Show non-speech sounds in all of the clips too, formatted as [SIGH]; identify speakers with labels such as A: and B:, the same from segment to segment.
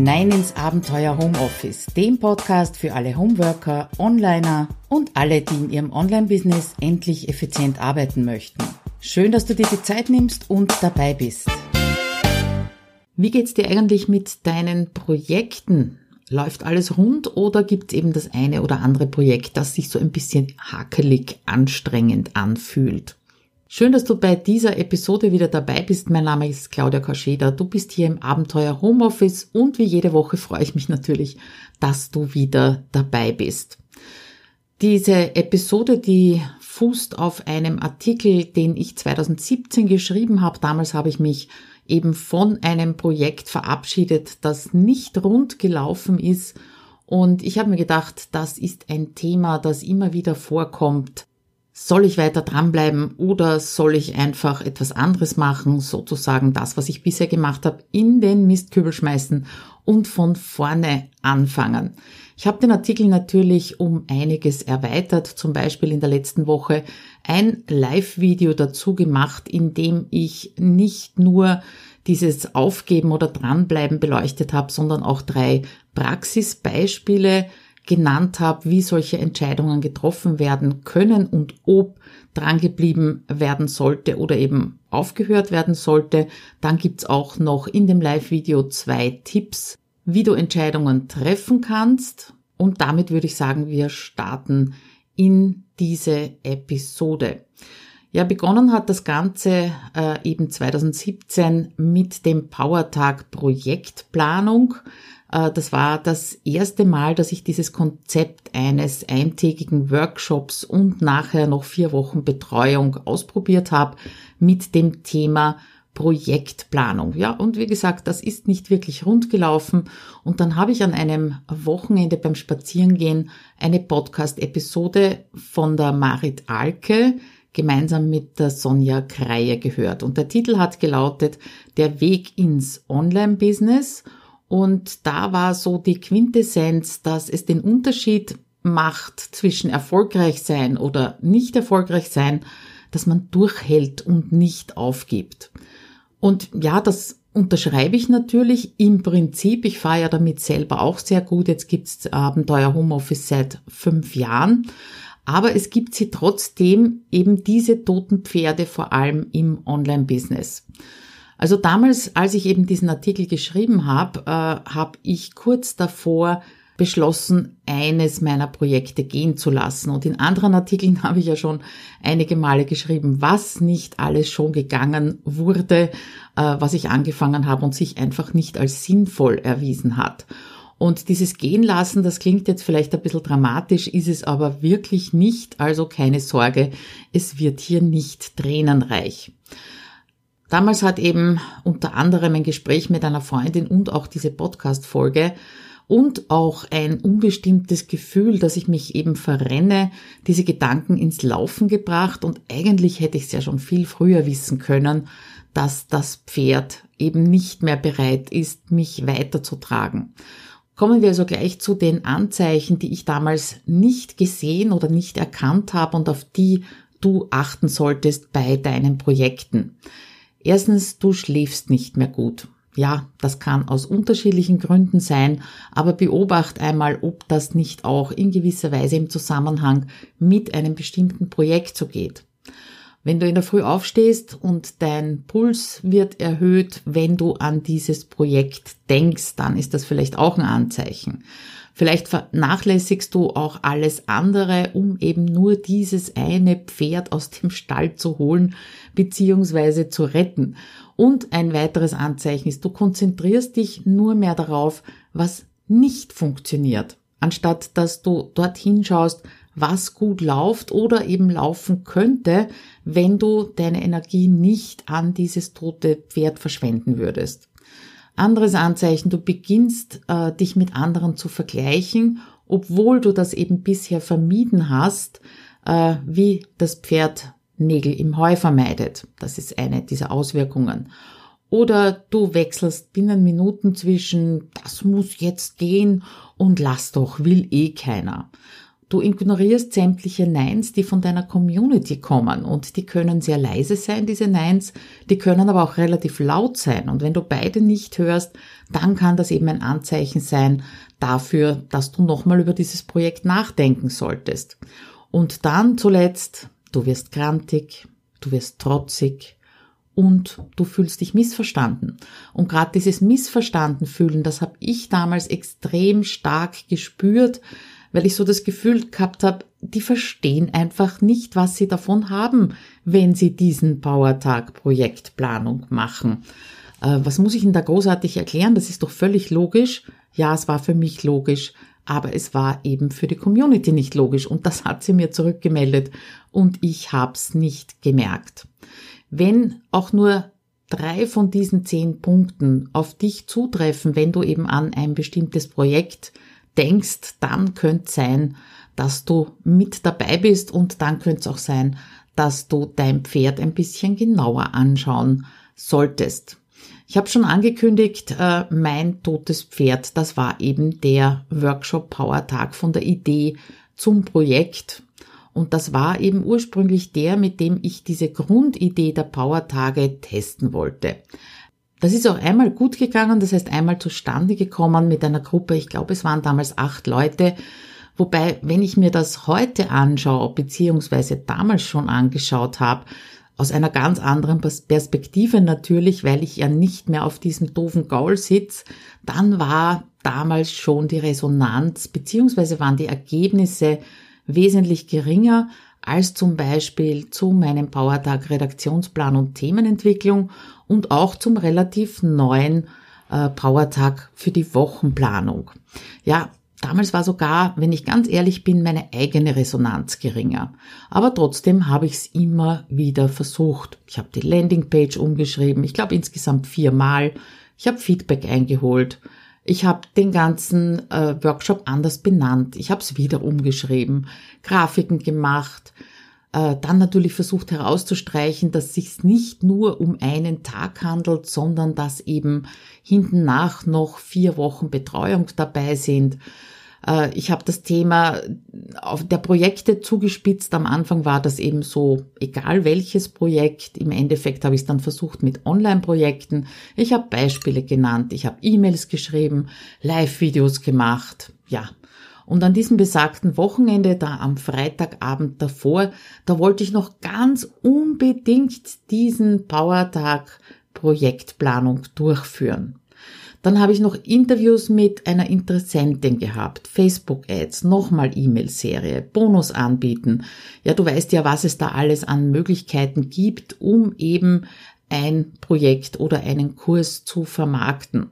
A: hinein ins Abenteuer Homeoffice, dem Podcast für alle Homeworker, Onliner und alle, die in ihrem Online-Business endlich effizient arbeiten möchten. Schön, dass du dir die Zeit nimmst und dabei bist. Wie geht's dir eigentlich mit deinen Projekten? Läuft alles rund oder gibt's eben das eine oder andere Projekt, das sich so ein bisschen hakelig anstrengend anfühlt? Schön, dass du bei dieser Episode wieder dabei bist. Mein Name ist Claudia Koscheda. Du bist hier im Abenteuer Homeoffice und wie jede Woche freue ich mich natürlich, dass du wieder dabei bist. Diese Episode, die fußt auf einem Artikel, den ich 2017 geschrieben habe. Damals habe ich mich eben von einem Projekt verabschiedet, das nicht rund gelaufen ist. Und ich habe mir gedacht, das ist ein Thema, das immer wieder vorkommt soll ich weiter dranbleiben oder soll ich einfach etwas anderes machen, sozusagen das, was ich bisher gemacht habe, in den Mistkübel schmeißen und von vorne anfangen. Ich habe den Artikel natürlich um einiges erweitert, zum Beispiel in der letzten Woche ein Live-Video dazu gemacht, in dem ich nicht nur dieses Aufgeben oder Dranbleiben beleuchtet habe, sondern auch drei Praxisbeispiele genannt habe, wie solche Entscheidungen getroffen werden können und ob drangeblieben werden sollte oder eben aufgehört werden sollte. Dann gibt's auch noch in dem Live-Video zwei Tipps, wie du Entscheidungen treffen kannst. Und damit würde ich sagen, wir starten in diese Episode. Ja, begonnen hat das Ganze äh, eben 2017 mit dem Powertag Projektplanung. Äh, das war das erste Mal, dass ich dieses Konzept eines eintägigen Workshops und nachher noch vier Wochen Betreuung ausprobiert habe mit dem Thema Projektplanung. Ja, und wie gesagt, das ist nicht wirklich rund gelaufen. Und dann habe ich an einem Wochenende beim Spazierengehen eine Podcast-Episode von der Marit Alke gemeinsam mit der Sonja Kreie gehört. Und der Titel hat gelautet Der Weg ins Online-Business – und da war so die Quintessenz, dass es den Unterschied macht zwischen erfolgreich sein oder nicht erfolgreich sein, dass man durchhält und nicht aufgibt. Und ja, das unterschreibe ich natürlich im Prinzip. Ich fahre ja damit selber auch sehr gut. Jetzt gibt's Abenteuer Homeoffice seit fünf Jahren. Aber es gibt sie trotzdem eben diese toten Pferde vor allem im Online-Business. Also damals, als ich eben diesen Artikel geschrieben habe, äh, habe ich kurz davor beschlossen, eines meiner Projekte gehen zu lassen. Und in anderen Artikeln [LAUGHS] habe ich ja schon einige Male geschrieben, was nicht alles schon gegangen wurde, äh, was ich angefangen habe und sich einfach nicht als sinnvoll erwiesen hat. Und dieses Gehen lassen, das klingt jetzt vielleicht ein bisschen dramatisch, ist es aber wirklich nicht. Also keine Sorge, es wird hier nicht tränenreich. Damals hat eben unter anderem ein Gespräch mit einer Freundin und auch diese Podcast-Folge und auch ein unbestimmtes Gefühl, dass ich mich eben verrenne, diese Gedanken ins Laufen gebracht und eigentlich hätte ich es ja schon viel früher wissen können, dass das Pferd eben nicht mehr bereit ist, mich weiterzutragen. Kommen wir also gleich zu den Anzeichen, die ich damals nicht gesehen oder nicht erkannt habe und auf die du achten solltest bei deinen Projekten. Erstens, du schläfst nicht mehr gut. Ja, das kann aus unterschiedlichen Gründen sein, aber beobacht einmal, ob das nicht auch in gewisser Weise im Zusammenhang mit einem bestimmten Projekt so geht. Wenn du in der Früh aufstehst und dein Puls wird erhöht, wenn du an dieses Projekt denkst, dann ist das vielleicht auch ein Anzeichen. Vielleicht vernachlässigst du auch alles andere, um eben nur dieses eine Pferd aus dem Stall zu holen bzw. zu retten. Und ein weiteres Anzeichen ist, du konzentrierst dich nur mehr darauf, was nicht funktioniert, anstatt dass du dorthin schaust, was gut läuft oder eben laufen könnte, wenn du deine Energie nicht an dieses tote Pferd verschwenden würdest. Anderes Anzeichen, du beginnst äh, dich mit anderen zu vergleichen, obwohl du das eben bisher vermieden hast, äh, wie das Pferd Nägel im Heu vermeidet. Das ist eine dieser Auswirkungen. Oder du wechselst binnen Minuten zwischen, das muss jetzt gehen und lass doch, will eh keiner. Du ignorierst sämtliche Neins, die von deiner Community kommen und die können sehr leise sein, diese Neins, die können aber auch relativ laut sein und wenn du beide nicht hörst, dann kann das eben ein Anzeichen sein dafür, dass du nochmal über dieses Projekt nachdenken solltest. Und dann zuletzt, du wirst grantig, du wirst trotzig, und du fühlst dich missverstanden. Und gerade dieses Missverstanden fühlen, das habe ich damals extrem stark gespürt, weil ich so das Gefühl gehabt habe, die verstehen einfach nicht, was sie davon haben, wenn sie diesen Powertag Projektplanung machen. Äh, was muss ich Ihnen da großartig erklären? Das ist doch völlig logisch. Ja, es war für mich logisch, aber es war eben für die Community nicht logisch und das hat sie mir zurückgemeldet und ich hab's nicht gemerkt. Wenn auch nur drei von diesen zehn Punkten auf dich zutreffen, wenn du eben an ein bestimmtes Projekt denkst, dann könnte sein, dass du mit dabei bist und dann könnte es auch sein, dass du dein Pferd ein bisschen genauer anschauen solltest. Ich habe schon angekündigt, äh, mein totes Pferd, das war eben der Workshop Power Tag von der Idee zum Projekt. Und das war eben ursprünglich der, mit dem ich diese Grundidee der Power Tage testen wollte. Das ist auch einmal gut gegangen, das heißt einmal zustande gekommen mit einer Gruppe, ich glaube es waren damals acht Leute, wobei, wenn ich mir das heute anschaue, beziehungsweise damals schon angeschaut habe, aus einer ganz anderen Perspektive natürlich, weil ich ja nicht mehr auf diesem doofen Gaul sitze, dann war damals schon die Resonanz, beziehungsweise waren die Ergebnisse wesentlich geringer als zum Beispiel zu meinem Powertag Redaktionsplan und Themenentwicklung und auch zum relativ neuen äh, Powertag für die Wochenplanung. Ja, damals war sogar, wenn ich ganz ehrlich bin, meine eigene Resonanz geringer. Aber trotzdem habe ich es immer wieder versucht. Ich habe die Landingpage umgeschrieben, ich glaube insgesamt viermal. Ich habe Feedback eingeholt. Ich habe den ganzen äh, Workshop anders benannt. Ich habe es wieder umgeschrieben, Grafiken gemacht, äh, dann natürlich versucht herauszustreichen, dass sich nicht nur um einen Tag handelt, sondern dass eben hinten nach noch vier Wochen Betreuung dabei sind. Äh, ich habe das Thema auf der Projekte zugespitzt. Am Anfang war das eben so, egal welches Projekt. Im Endeffekt habe ich es dann versucht mit Online-Projekten. Ich habe Beispiele genannt, ich habe E-Mails geschrieben, Live-Videos gemacht. Ja, und an diesem besagten Wochenende, da am Freitagabend davor, da wollte ich noch ganz unbedingt diesen Powertag Projektplanung durchführen. Dann habe ich noch Interviews mit einer Interessentin gehabt, Facebook-Ads, nochmal E-Mail-Serie, Bonus anbieten. Ja, du weißt ja, was es da alles an Möglichkeiten gibt, um eben ein Projekt oder einen Kurs zu vermarkten.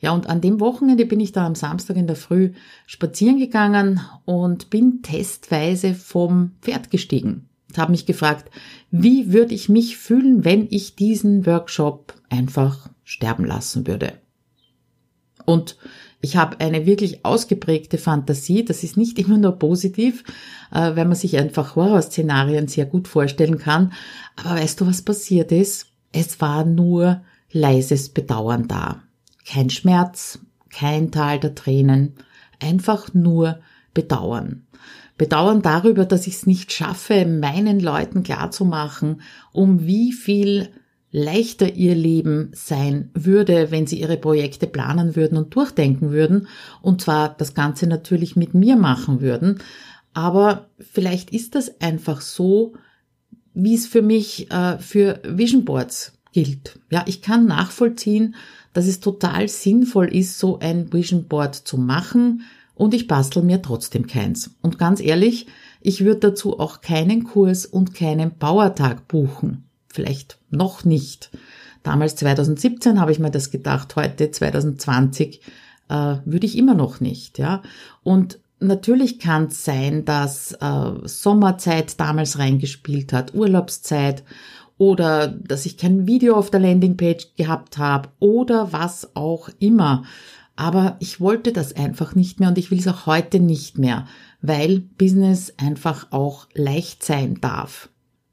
A: Ja, und an dem Wochenende bin ich da am Samstag in der Früh spazieren gegangen und bin testweise vom Pferd gestiegen. Habe mich gefragt, wie würde ich mich fühlen, wenn ich diesen Workshop einfach sterben lassen würde. Und ich habe eine wirklich ausgeprägte Fantasie. Das ist nicht immer nur positiv, äh, weil man sich einfach Horrorszenarien sehr gut vorstellen kann. Aber weißt du, was passiert ist? Es war nur leises Bedauern da. Kein Schmerz, kein Tal der Tränen, einfach nur Bedauern. Bedauern darüber, dass ich es nicht schaffe, meinen Leuten klarzumachen, um wie viel leichter ihr Leben sein würde, wenn sie ihre Projekte planen würden und durchdenken würden, und zwar das Ganze natürlich mit mir machen würden. Aber vielleicht ist das einfach so, wie es für mich äh, für Vision Boards gilt. Ja, ich kann nachvollziehen, dass es total sinnvoll ist, so ein Vision Board zu machen und ich bastel mir trotzdem keins. Und ganz ehrlich, ich würde dazu auch keinen Kurs und keinen Powertag buchen. Vielleicht noch nicht. Damals 2017 habe ich mir das gedacht, heute 2020 äh, würde ich immer noch nicht. Ja, und Natürlich kann es sein, dass äh, Sommerzeit damals reingespielt hat, Urlaubszeit oder dass ich kein Video auf der Landingpage gehabt habe oder was auch immer. Aber ich wollte das einfach nicht mehr und ich will es auch heute nicht mehr, weil Business einfach auch leicht sein darf.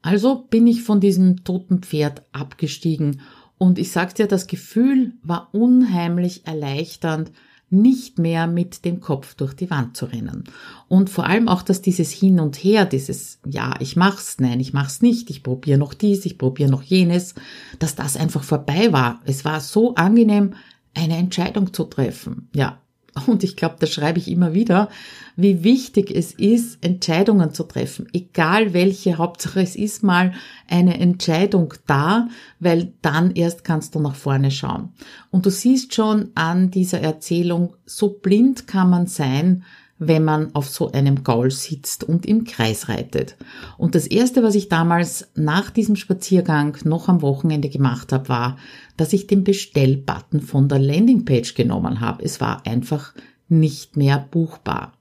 A: Also bin ich von diesem toten Pferd abgestiegen und ich sag's dir, das Gefühl war unheimlich erleichternd, nicht mehr mit dem Kopf durch die Wand zu rennen. Und vor allem auch, dass dieses Hin und Her, dieses Ja, ich mach's, nein, ich mach's nicht, ich probiere noch dies, ich probiere noch jenes, dass das einfach vorbei war. Es war so angenehm, eine Entscheidung zu treffen. Ja, [LAUGHS] und ich glaube, das schreibe ich immer wieder, wie wichtig es ist, Entscheidungen zu treffen. Egal welche, Hauptsache es ist mal eine Entscheidung da, weil dann erst kannst du nach vorne schauen. Und du siehst schon an dieser Erzählung, so blind kann man sein, wenn man auf so einem Gaul sitzt und im Kreis reitet. Und das Erste, was ich damals nach diesem Spaziergang noch am Wochenende gemacht habe, war, dass ich den Bestellbutton von der Landingpage genommen habe. Es war einfach nicht mehr buchbar.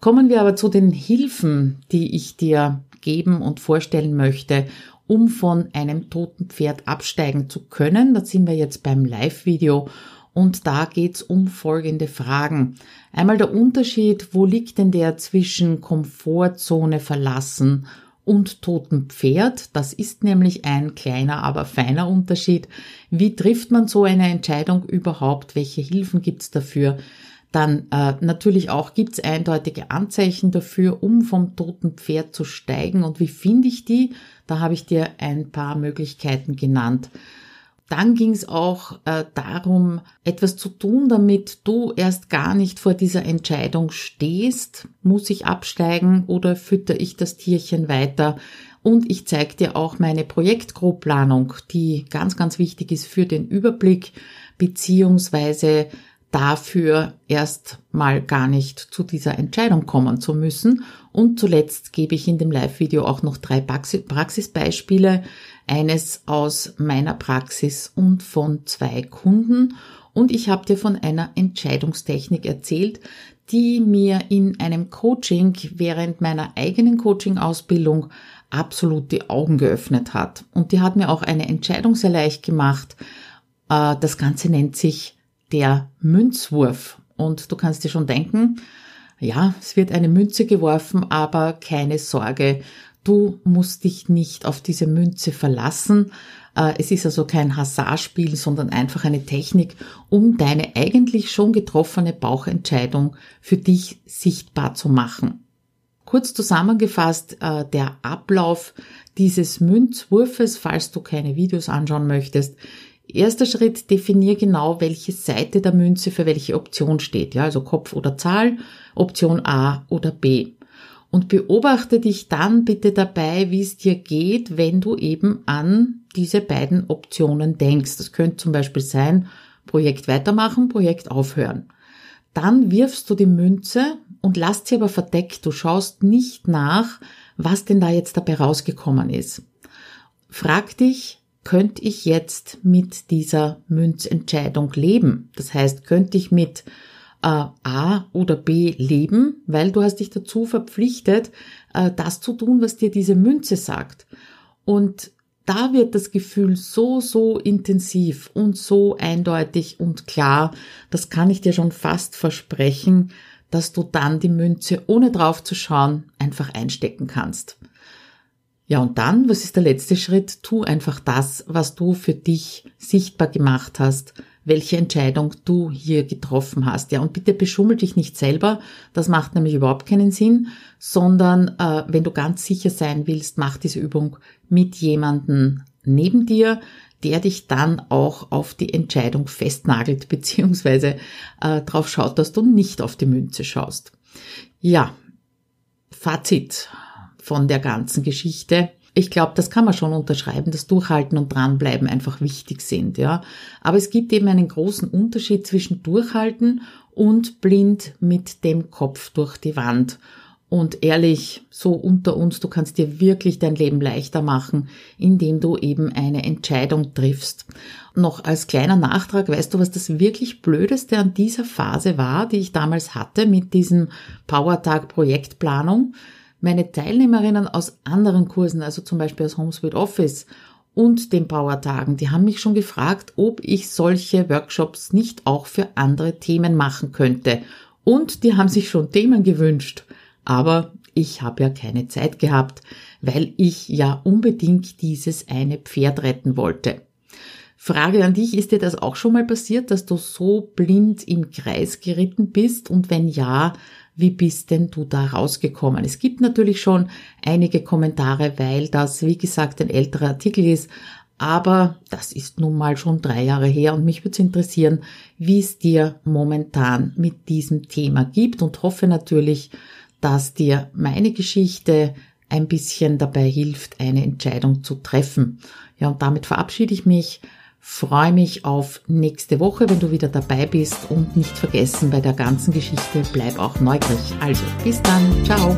A: Kommen wir aber zu den Hilfen, die ich dir geben und vorstellen möchte, um von einem toten Pferd absteigen zu können. Da sind wir jetzt beim Live-Video und da geht's um folgende Fragen. Einmal der Unterschied, wo liegt denn der zwischen Komfortzone verlassen und totem Pferd? Das ist nämlich ein kleiner, aber feiner Unterschied. Wie trifft man so eine Entscheidung überhaupt? Welche Hilfen gibt's dafür? Dann äh, natürlich auch gibt's eindeutige Anzeichen dafür, um vom toten Pferd zu steigen. Und wie finde ich die? Da habe ich dir ein paar Möglichkeiten genannt. Dann ging es auch äh, darum, etwas zu tun, damit du erst gar nicht vor dieser Entscheidung stehst, muss ich absteigen oder fütter ich das Tierchen weiter. Und ich zeige dir auch meine Projektgrobplanung, die ganz, ganz wichtig ist für den Überblick, beziehungsweise dafür erst mal gar nicht zu dieser Entscheidung kommen zu müssen. Und zuletzt gebe ich in dem Live-Video auch noch drei Praxisbeispiele, eines aus meiner Praxis und von zwei Kunden. Und ich habe dir von einer Entscheidungstechnik erzählt, die mir in einem Coaching während meiner eigenen Coaching-Ausbildung absolut die Augen geöffnet hat. Und die hat mir auch eine Entscheidung sehr leicht gemacht. Äh, das Ganze nennt sich der Münzwurf. Und du kannst dir schon denken, ja, es wird eine Münze geworfen, aber keine Sorge, du musst dich nicht auf diese Münze verlassen. Äh, es ist also kein Hasardspiel, sondern einfach eine Technik, um deine eigentlich schon getroffene Bauchentscheidung für dich sichtbar zu machen. Kurz zusammengefasst, äh, der Ablauf dieses Münzwurfes, falls du keine Videos anschauen möchtest, Erster Schritt, definier genau, welche Seite der Münze für welche Option steht. Ja, also Kopf oder Zahl, Option A oder B. Und beobachte dich dann bitte dabei, wie es dir geht, wenn du eben an diese beiden Optionen denkst. Das könnte zum Beispiel sein, Projekt weitermachen, Projekt aufhören. Dann wirfst du die Münze und lass sie aber verdeckt. Du schaust nicht nach, was denn da jetzt dabei rausgekommen ist. Frag dich, könnte ich jetzt mit dieser Münzentscheidung leben? Das heißt, könnte ich mit äh, A oder B leben, weil du hast dich dazu verpflichtet, äh, das zu tun, was dir diese Münze sagt. Und da wird das Gefühl so, so intensiv und so eindeutig und klar, das kann ich dir schon fast versprechen, dass du dann die Münze, ohne drauf zu schauen, einfach einstecken kannst. Ja, und dann, was ist der letzte Schritt? Tu einfach das, was du für dich sichtbar gemacht hast, welche Entscheidung du hier getroffen hast. Ja, und bitte beschummel dich nicht selber, das macht nämlich überhaupt keinen Sinn, sondern äh, wenn du ganz sicher sein willst, mach diese Übung mit jemandem neben dir, der dich dann auch auf die Entscheidung festnagelt, [LAUGHS] beziehungsweise äh, darauf schaut, dass du nicht auf die Münze schaust. Ja, Fazit von der ganzen Geschichte. Ich glaube, das kann man schon unterschreiben, dass Durchhalten und Dranbleiben einfach wichtig sind, ja. Aber es gibt eben einen großen Unterschied zwischen Durchhalten und blind mit dem Kopf durch die Wand. Und ehrlich, so unter uns, du kannst dir wirklich dein Leben leichter machen, indem du eben eine Entscheidung triffst. Noch als kleiner Nachtrag, weißt du, was das wirklich Blödeste an dieser Phase war, die ich damals hatte mit diesem Powertag Projektplanung? Meine Teilnehmerinnen aus anderen Kursen, also zum Beispiel aus HomeSuite Office und den Powertagen, die haben mich schon gefragt, ob ich solche Workshops nicht auch für andere Themen machen könnte. Und die haben sich schon Themen gewünscht. Aber ich habe ja keine Zeit gehabt, weil ich ja unbedingt dieses eine Pferd retten wollte. Frage an dich, ist dir das auch schon mal passiert, dass du so blind im Kreis geritten bist? Und wenn ja, wie bist denn du da rausgekommen? Es gibt natürlich schon einige Kommentare, weil das, wie gesagt, ein älterer Artikel ist. Aber das ist nun mal schon drei Jahre her und mich würde es interessieren, wie es dir momentan mit diesem Thema gibt und hoffe natürlich, dass dir meine Geschichte ein bisschen dabei hilft, eine Entscheidung zu treffen. Ja, und damit verabschiede ich mich freue mich auf nächste Woche, wenn du wieder dabei bist und nicht vergessen bei der ganzen Geschichte, bleib auch neugierig. Also, bis dann, ciao.